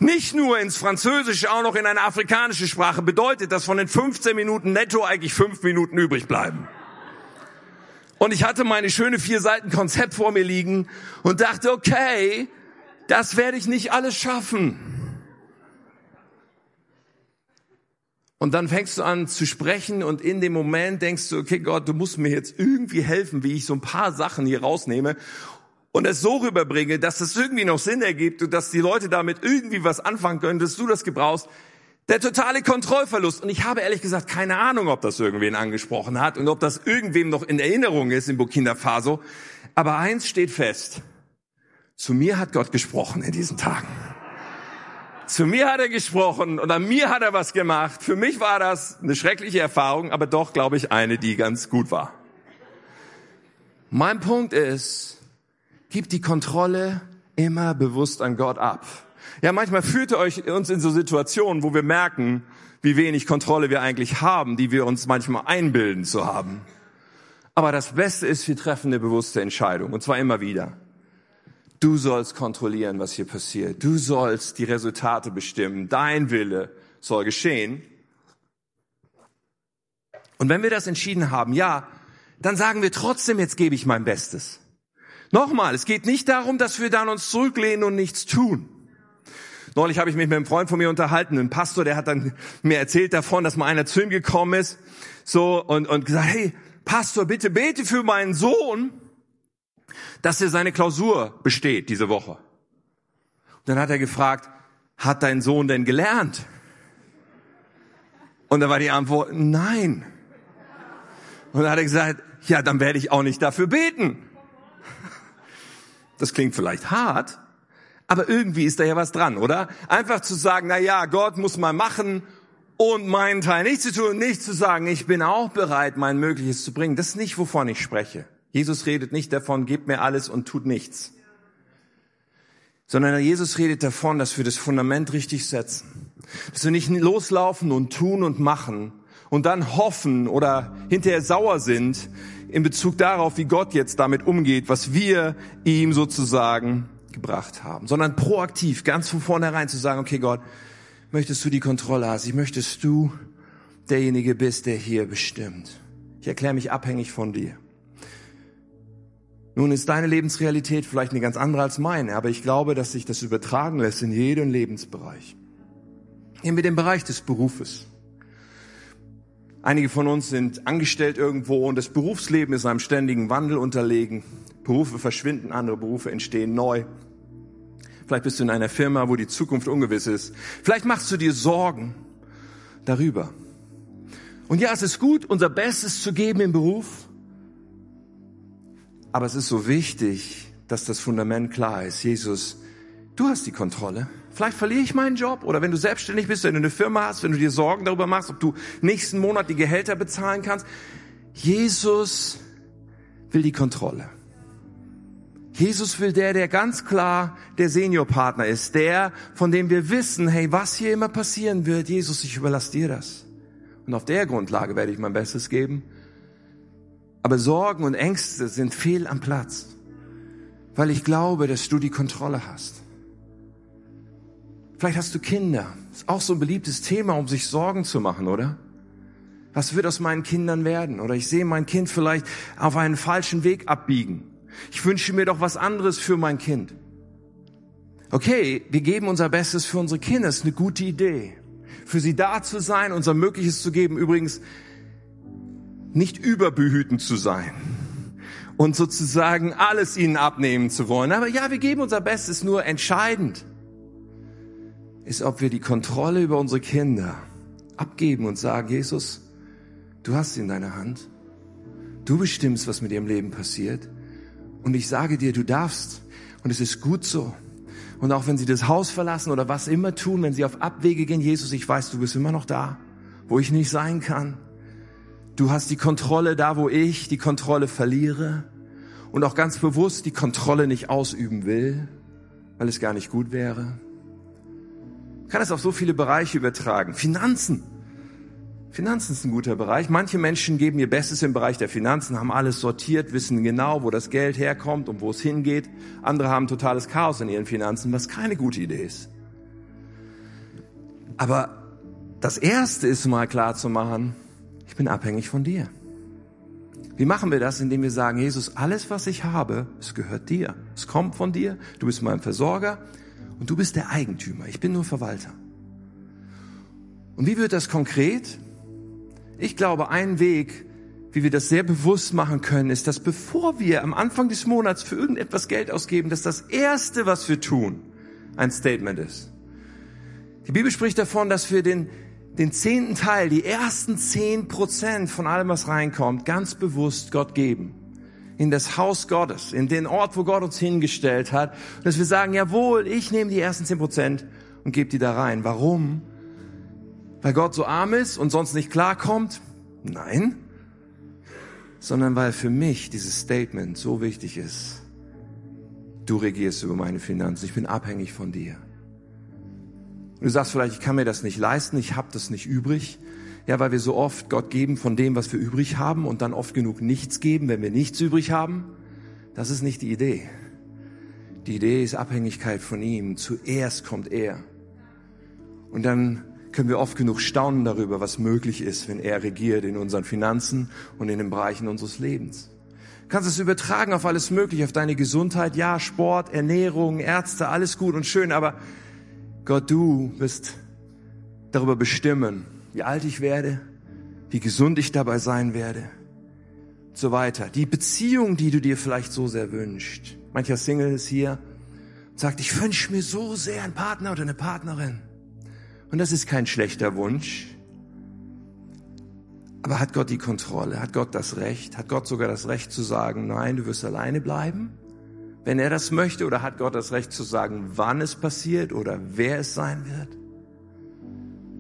Nicht nur ins Französische, auch noch in eine afrikanische Sprache bedeutet, dass von den 15 Minuten netto eigentlich fünf Minuten übrig bleiben. Und ich hatte meine schöne vier Seiten Konzept vor mir liegen und dachte, okay, das werde ich nicht alles schaffen. Und dann fängst du an zu sprechen und in dem Moment denkst du, okay Gott, du musst mir jetzt irgendwie helfen, wie ich so ein paar Sachen hier rausnehme und es so rüberbringe, dass das irgendwie noch Sinn ergibt und dass die Leute damit irgendwie was anfangen können, dass du das gebrauchst. Der totale Kontrollverlust. Und ich habe ehrlich gesagt keine Ahnung, ob das irgendwen angesprochen hat und ob das irgendwem noch in Erinnerung ist in Burkina Faso. Aber eins steht fest. Zu mir hat Gott gesprochen in diesen Tagen. Zu mir hat er gesprochen und an mir hat er was gemacht. Für mich war das eine schreckliche Erfahrung, aber doch, glaube ich, eine, die ganz gut war. Mein Punkt ist, gib die Kontrolle immer bewusst an Gott ab. Ja, manchmal führt er euch uns in so Situationen, wo wir merken, wie wenig Kontrolle wir eigentlich haben, die wir uns manchmal einbilden zu haben. Aber das Beste ist, wir treffen eine bewusste Entscheidung, und zwar immer wieder. Du sollst kontrollieren, was hier passiert. Du sollst die Resultate bestimmen. Dein Wille soll geschehen. Und wenn wir das entschieden haben, ja, dann sagen wir trotzdem, jetzt gebe ich mein Bestes. Nochmal, es geht nicht darum, dass wir dann uns zurücklehnen und nichts tun. Neulich habe ich mich mit einem Freund von mir unterhalten, ein Pastor, der hat dann mir erzählt davon, dass mal einer zu ihm gekommen ist, so und, und gesagt, hey, Pastor, bitte bete für meinen Sohn, dass er seine Klausur besteht diese Woche. Und dann hat er gefragt, hat dein Sohn denn gelernt? Und da war die Antwort, nein. Und dann hat er gesagt, ja, dann werde ich auch nicht dafür beten. Das klingt vielleicht hart, aber irgendwie ist da ja was dran, oder? Einfach zu sagen, na ja, Gott muss mal machen und meinen Teil nicht zu tun, nicht zu sagen, ich bin auch bereit, mein Mögliches zu bringen. Das ist nicht, wovon ich spreche. Jesus redet nicht davon, gebt mir alles und tut nichts. Sondern Jesus redet davon, dass wir das Fundament richtig setzen. Dass wir nicht loslaufen und tun und machen und dann hoffen oder hinterher sauer sind in Bezug darauf, wie Gott jetzt damit umgeht, was wir ihm sozusagen gebracht haben, sondern proaktiv, ganz von vornherein zu sagen, okay Gott, möchtest du die Kontrolle hast, ich möchtest du derjenige bist, der hier bestimmt. Ich erkläre mich abhängig von dir. Nun ist deine Lebensrealität vielleicht eine ganz andere als meine, aber ich glaube, dass sich das übertragen lässt in jeden Lebensbereich. Nehmen wir den Bereich des Berufes. Einige von uns sind angestellt irgendwo und das Berufsleben ist einem ständigen Wandel unterlegen. Berufe verschwinden, andere Berufe entstehen neu. Vielleicht bist du in einer Firma, wo die Zukunft ungewiss ist. Vielleicht machst du dir Sorgen darüber. Und ja, es ist gut, unser Bestes zu geben im Beruf. Aber es ist so wichtig, dass das Fundament klar ist. Jesus, du hast die Kontrolle. Vielleicht verliere ich meinen Job oder wenn du selbstständig bist, wenn du eine Firma hast, wenn du dir Sorgen darüber machst, ob du nächsten Monat die Gehälter bezahlen kannst. Jesus will die Kontrolle. Jesus will der, der ganz klar der Seniorpartner ist, der, von dem wir wissen, hey, was hier immer passieren wird, Jesus, ich überlasse dir das. Und auf der Grundlage werde ich mein Bestes geben. Aber Sorgen und Ängste sind fehl am Platz, weil ich glaube, dass du die Kontrolle hast. Vielleicht hast du Kinder. Ist auch so ein beliebtes Thema, um sich Sorgen zu machen, oder? Was wird aus meinen Kindern werden? Oder ich sehe mein Kind vielleicht auf einen falschen Weg abbiegen. Ich wünsche mir doch was anderes für mein Kind. Okay, wir geben unser Bestes für unsere Kinder. Das ist eine gute Idee. Für sie da zu sein, unser Mögliches zu geben. Übrigens, nicht überbehütend zu sein und sozusagen alles ihnen abnehmen zu wollen. Aber ja, wir geben unser Bestes nur entscheidend. Ist, ob wir die Kontrolle über unsere Kinder abgeben und sagen, Jesus, du hast sie in deiner Hand. Du bestimmst, was mit ihrem Leben passiert. Und ich sage dir, du darfst. Und es ist gut so. Und auch wenn sie das Haus verlassen oder was immer tun, wenn sie auf Abwege gehen, Jesus, ich weiß, du bist immer noch da, wo ich nicht sein kann. Du hast die Kontrolle da, wo ich die Kontrolle verliere und auch ganz bewusst die Kontrolle nicht ausüben will, weil es gar nicht gut wäre. Ich kann es auf so viele Bereiche übertragen. Finanzen. Finanzen ist ein guter Bereich. Manche Menschen geben ihr Bestes im Bereich der Finanzen, haben alles sortiert, wissen genau, wo das Geld herkommt und wo es hingeht. Andere haben totales Chaos in ihren Finanzen, was keine gute Idee ist. Aber das Erste ist mal klar zu machen, ich bin abhängig von dir. Wie machen wir das? Indem wir sagen, Jesus, alles, was ich habe, es gehört dir. Es kommt von dir. Du bist mein Versorger und du bist der Eigentümer. Ich bin nur Verwalter. Und wie wird das konkret? Ich glaube, ein Weg, wie wir das sehr bewusst machen können, ist, dass bevor wir am Anfang des Monats für irgendetwas Geld ausgeben, dass das Erste, was wir tun, ein Statement ist. Die Bibel spricht davon, dass wir den, den zehnten Teil, die ersten zehn Prozent von allem, was reinkommt, ganz bewusst Gott geben. In das Haus Gottes, in den Ort, wo Gott uns hingestellt hat. Dass wir sagen, jawohl, ich nehme die ersten zehn Prozent und gebe die da rein. Warum? Weil Gott so arm ist und sonst nicht klarkommt? Nein. Sondern weil für mich dieses Statement so wichtig ist. Du regierst über meine Finanzen. Ich bin abhängig von dir. Du sagst vielleicht, ich kann mir das nicht leisten, ich habe das nicht übrig. Ja, weil wir so oft Gott geben von dem, was wir übrig haben und dann oft genug nichts geben, wenn wir nichts übrig haben. Das ist nicht die Idee. Die Idee ist Abhängigkeit von ihm. Zuerst kommt er. Und dann können wir oft genug staunen darüber, was möglich ist, wenn er regiert in unseren Finanzen und in den Bereichen unseres Lebens. Du kannst es übertragen auf alles Mögliche, auf deine Gesundheit, ja, Sport, Ernährung, Ärzte, alles gut und schön, aber Gott, du wirst darüber bestimmen, wie alt ich werde, wie gesund ich dabei sein werde, so weiter. Die Beziehung, die du dir vielleicht so sehr wünschst. Mancher Single ist hier und sagt, ich wünsche mir so sehr einen Partner oder eine Partnerin. Und das ist kein schlechter Wunsch. Aber hat Gott die Kontrolle? Hat Gott das Recht? Hat Gott sogar das Recht zu sagen, nein, du wirst alleine bleiben? Wenn er das möchte, oder hat Gott das Recht zu sagen, wann es passiert oder wer es sein wird?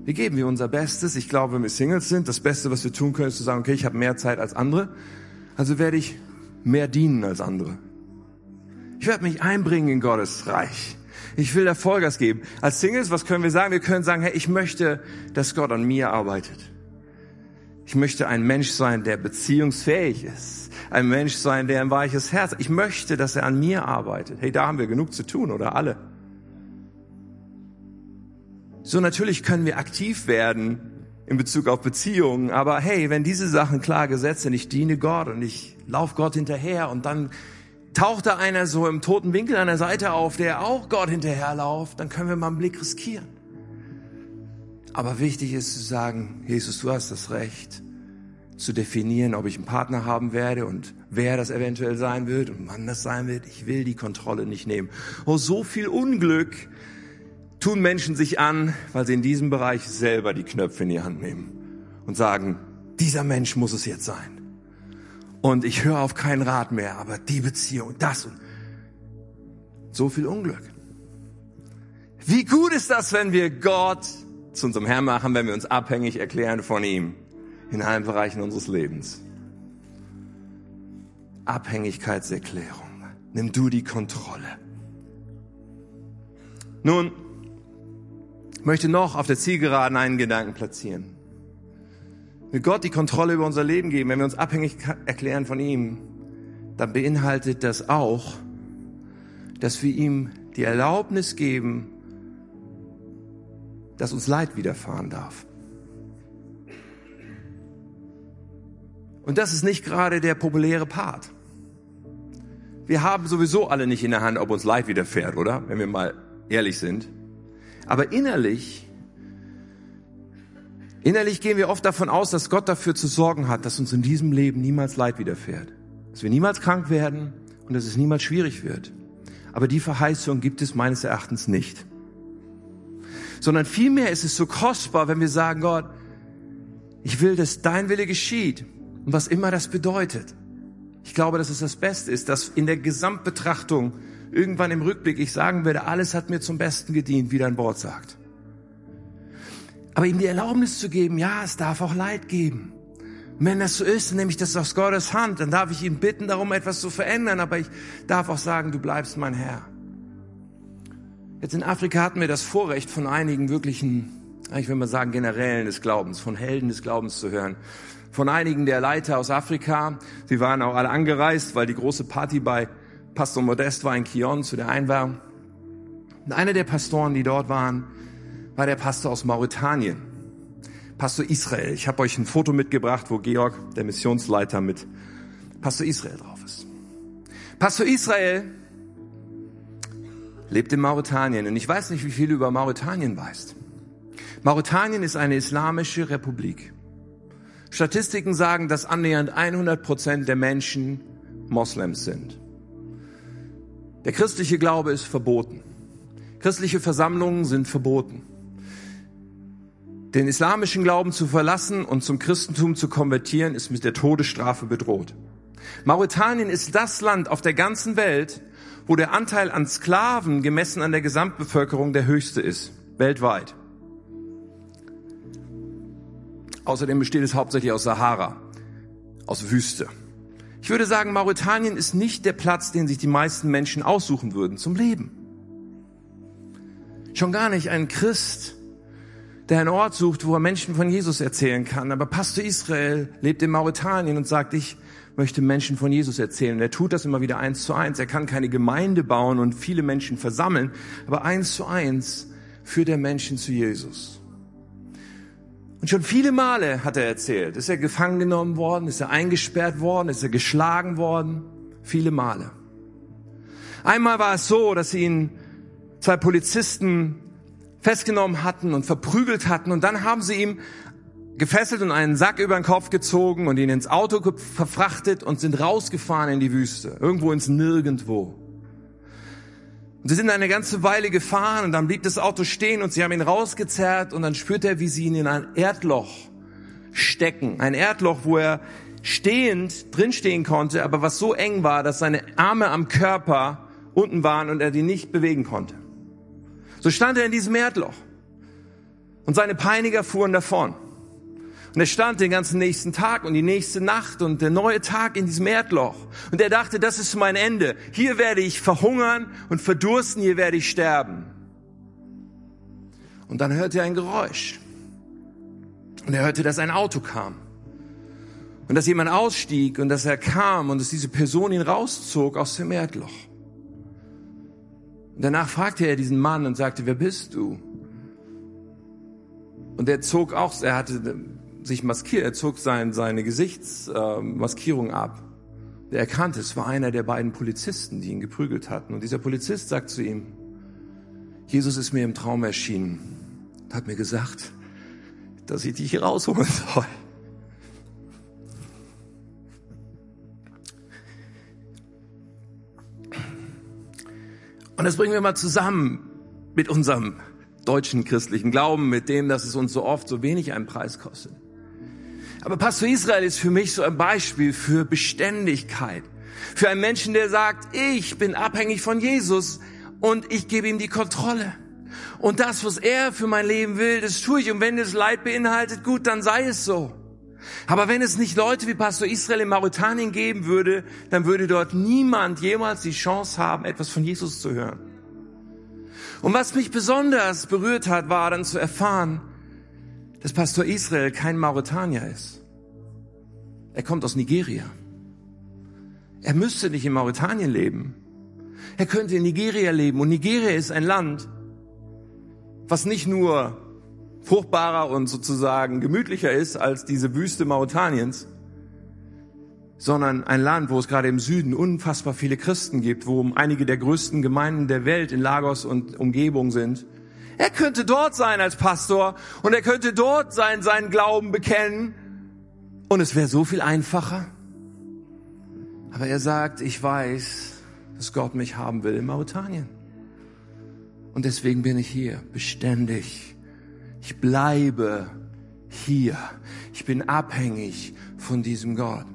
Wir geben wir unser Bestes. Ich glaube, wenn wir Singles sind, das Beste, was wir tun können, ist zu sagen, okay, ich habe mehr Zeit als andere, also werde ich mehr dienen als andere. Ich werde mich einbringen in Gottes Reich. Ich will da Vollgas geben. Als Singles, was können wir sagen? Wir können sagen, hey, ich möchte, dass Gott an mir arbeitet. Ich möchte ein Mensch sein, der beziehungsfähig ist. Ein Mensch sein, der ein weiches Herz. Ich möchte, dass er an mir arbeitet. Hey, da haben wir genug zu tun, oder alle? So natürlich können wir aktiv werden in Bezug auf Beziehungen, aber hey, wenn diese Sachen klar gesetzt sind, ich diene Gott und ich laufe Gott hinterher und dann taucht da einer so im toten Winkel an der Seite auf, der auch Gott hinterherlauft, dann können wir mal einen Blick riskieren. Aber wichtig ist zu sagen, Jesus, du hast das Recht zu definieren, ob ich einen Partner haben werde und wer das eventuell sein wird und wann das sein wird. Ich will die Kontrolle nicht nehmen. Oh, so viel Unglück tun Menschen sich an, weil sie in diesem Bereich selber die Knöpfe in die Hand nehmen und sagen, dieser Mensch muss es jetzt sein und ich höre auf keinen Rat mehr, aber die Beziehung, das und so viel Unglück. Wie gut ist das, wenn wir Gott zu unserem Herrn machen, wenn wir uns abhängig erklären von ihm in allen Bereichen unseres Lebens. Abhängigkeitserklärung. Nimm du die Kontrolle. Nun, möchte noch auf der Zielgeraden einen Gedanken platzieren will Gott die Kontrolle über unser Leben geben, wenn wir uns abhängig erklären von ihm, dann beinhaltet das auch, dass wir ihm die Erlaubnis geben, dass uns Leid widerfahren darf. Und das ist nicht gerade der populäre Part. Wir haben sowieso alle nicht in der Hand, ob uns Leid widerfährt, oder? Wenn wir mal ehrlich sind. Aber innerlich Innerlich gehen wir oft davon aus, dass Gott dafür zu sorgen hat, dass uns in diesem Leben niemals Leid widerfährt. Dass wir niemals krank werden und dass es niemals schwierig wird. Aber die Verheißung gibt es meines Erachtens nicht. sondern vielmehr ist es so kostbar, wenn wir sagen, Gott, ich will, dass dein Wille geschieht und was immer das bedeutet. Ich glaube, dass es das Beste ist, dass in der Gesamtbetrachtung irgendwann im Rückblick ich sagen werde, alles hat mir zum Besten gedient, wie dein Wort sagt. Aber ihm die Erlaubnis zu geben, ja, es darf auch Leid geben. Wenn das so ist, nehme ich das aus Gottes Hand, dann darf ich ihn bitten, darum etwas zu verändern, aber ich darf auch sagen, du bleibst mein Herr. Jetzt in Afrika hatten wir das Vorrecht von einigen wirklichen, ich will mal sagen, Generälen des Glaubens, von Helden des Glaubens zu hören. Von einigen der Leiter aus Afrika. Sie waren auch alle angereist, weil die große Party bei Pastor Modest war in Kion, zu der Einweihung. Und einer der Pastoren, die dort waren, war der Pastor aus Mauretanien. Pastor Israel. Ich habe euch ein Foto mitgebracht, wo Georg, der Missionsleiter, mit Pastor Israel drauf ist. Pastor Israel lebt in Mauretanien und ich weiß nicht, wie viel du über Mauretanien weißt. Mauretanien ist eine islamische Republik. Statistiken sagen, dass annähernd 100 Prozent der Menschen Moslems sind. Der christliche Glaube ist verboten. Christliche Versammlungen sind verboten. Den islamischen Glauben zu verlassen und zum Christentum zu konvertieren, ist mit der Todesstrafe bedroht. Mauretanien ist das Land auf der ganzen Welt, wo der Anteil an Sklaven gemessen an der Gesamtbevölkerung der höchste ist, weltweit. Außerdem besteht es hauptsächlich aus Sahara, aus Wüste. Ich würde sagen, Mauretanien ist nicht der Platz, den sich die meisten Menschen aussuchen würden zum Leben. Schon gar nicht ein Christ, der einen Ort sucht, wo er Menschen von Jesus erzählen kann. Aber Pastor Israel lebt in Mauretanien und sagt, ich möchte Menschen von Jesus erzählen. Und er tut das immer wieder eins zu eins. Er kann keine Gemeinde bauen und viele Menschen versammeln, aber eins zu eins führt er Menschen zu Jesus. Und schon viele Male hat er erzählt, ist er gefangen genommen worden, ist er eingesperrt worden, ist er geschlagen worden. Viele Male. Einmal war es so, dass ihn zwei Polizisten festgenommen hatten und verprügelt hatten. Und dann haben sie ihm gefesselt und einen Sack über den Kopf gezogen und ihn ins Auto verfrachtet und sind rausgefahren in die Wüste, irgendwo ins Nirgendwo. Und sie sind eine ganze Weile gefahren und dann blieb das Auto stehen und sie haben ihn rausgezerrt und dann spürt er, wie sie ihn in ein Erdloch stecken. Ein Erdloch, wo er stehend drinstehen konnte, aber was so eng war, dass seine Arme am Körper unten waren und er die nicht bewegen konnte. So stand er in diesem Erdloch. Und seine Peiniger fuhren davon. Und er stand den ganzen nächsten Tag und die nächste Nacht und der neue Tag in diesem Erdloch. Und er dachte, das ist mein Ende. Hier werde ich verhungern und verdursten, hier werde ich sterben. Und dann hörte er ein Geräusch. Und er hörte, dass ein Auto kam. Und dass jemand ausstieg und dass er kam und dass diese Person ihn rauszog aus dem Erdloch. Und danach fragte er diesen Mann und sagte, wer bist du? Und er zog auch, er hatte sich maskiert, er zog sein, seine Gesichtsmaskierung äh, ab. Er erkannte, es war einer der beiden Polizisten, die ihn geprügelt hatten. Und dieser Polizist sagt zu ihm, Jesus ist mir im Traum erschienen, hat mir gesagt, dass ich dich hier rausholen soll. Und das bringen wir mal zusammen mit unserem deutschen christlichen Glauben, mit dem, dass es uns so oft so wenig einen Preis kostet. Aber Pastor Israel ist für mich so ein Beispiel für Beständigkeit. Für einen Menschen, der sagt, ich bin abhängig von Jesus und ich gebe ihm die Kontrolle. Und das, was er für mein Leben will, das tue ich. Und wenn es Leid beinhaltet, gut, dann sei es so. Aber wenn es nicht Leute wie Pastor Israel in Mauretanien geben würde, dann würde dort niemand jemals die Chance haben, etwas von Jesus zu hören. Und was mich besonders berührt hat, war dann zu erfahren, dass Pastor Israel kein Mauretanier ist. Er kommt aus Nigeria. Er müsste nicht in Mauretanien leben. Er könnte in Nigeria leben. Und Nigeria ist ein Land, was nicht nur fruchtbarer und sozusagen gemütlicher ist als diese Wüste Mauretaniens, sondern ein Land, wo es gerade im Süden unfassbar viele Christen gibt, wo einige der größten Gemeinden der Welt in Lagos und Umgebung sind. Er könnte dort sein als Pastor und er könnte dort sein, seinen Glauben bekennen und es wäre so viel einfacher. Aber er sagt, ich weiß, dass Gott mich haben will in Mauretanien. Und deswegen bin ich hier, beständig. Ich bleibe hier. Ich bin abhängig von diesem Gott.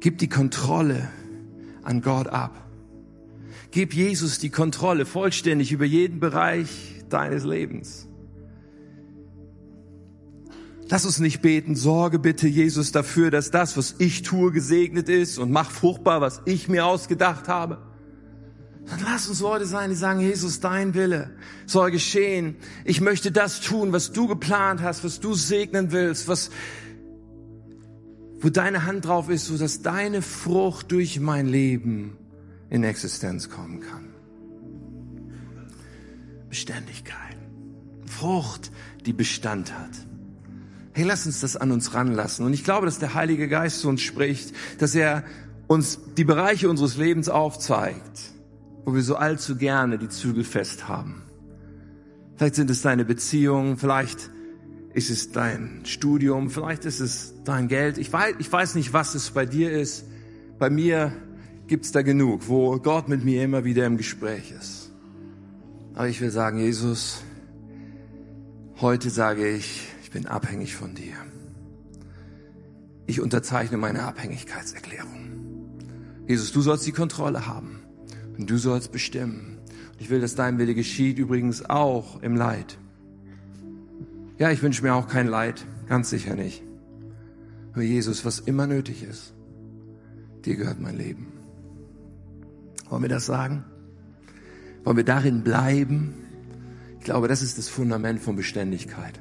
Gib die Kontrolle an Gott ab. Gib Jesus die Kontrolle vollständig über jeden Bereich deines Lebens. Lass uns nicht beten, sorge bitte Jesus dafür, dass das, was ich tue, gesegnet ist und mach fruchtbar, was ich mir ausgedacht habe. Dann lass uns Leute sein, die sagen, Jesus, dein Wille soll geschehen. Ich möchte das tun, was du geplant hast, was du segnen willst, was, wo deine Hand drauf ist, so dass deine Frucht durch mein Leben in Existenz kommen kann. Beständigkeit. Frucht, die Bestand hat. Hey, lass uns das an uns ranlassen. Und ich glaube, dass der Heilige Geist zu uns spricht, dass er uns die Bereiche unseres Lebens aufzeigt, wo wir so allzu gerne die Zügel fest haben. Vielleicht sind es deine Beziehungen, vielleicht ist es dein Studium, vielleicht ist es dein Geld. Ich weiß, ich weiß nicht, was es bei dir ist. Bei mir gibt's da genug, wo Gott mit mir immer wieder im Gespräch ist. Aber ich will sagen, Jesus, heute sage ich, ich bin abhängig von dir. Ich unterzeichne meine Abhängigkeitserklärung. Jesus, du sollst die Kontrolle haben und du sollst bestimmen. Und ich will, dass dein Wille geschieht, übrigens auch im Leid. Ja, ich wünsche mir auch kein Leid, ganz sicher nicht. Aber Jesus, was immer nötig ist, dir gehört mein Leben. Wollen wir das sagen? Wollen wir darin bleiben? Ich glaube, das ist das Fundament von Beständigkeit.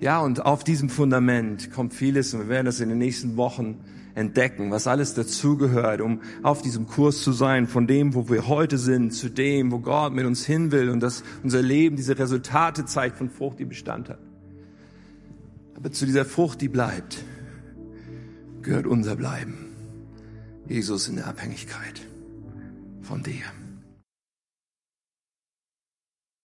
Ja, und auf diesem Fundament kommt vieles und wir werden das in den nächsten Wochen entdecken, was alles dazugehört, um auf diesem Kurs zu sein, von dem, wo wir heute sind, zu dem, wo Gott mit uns hin will und dass unser Leben diese Resultate zeigt von Frucht, die Bestand hat. Aber zu dieser Frucht, die bleibt, gehört unser Bleiben. Jesus in der Abhängigkeit von dir.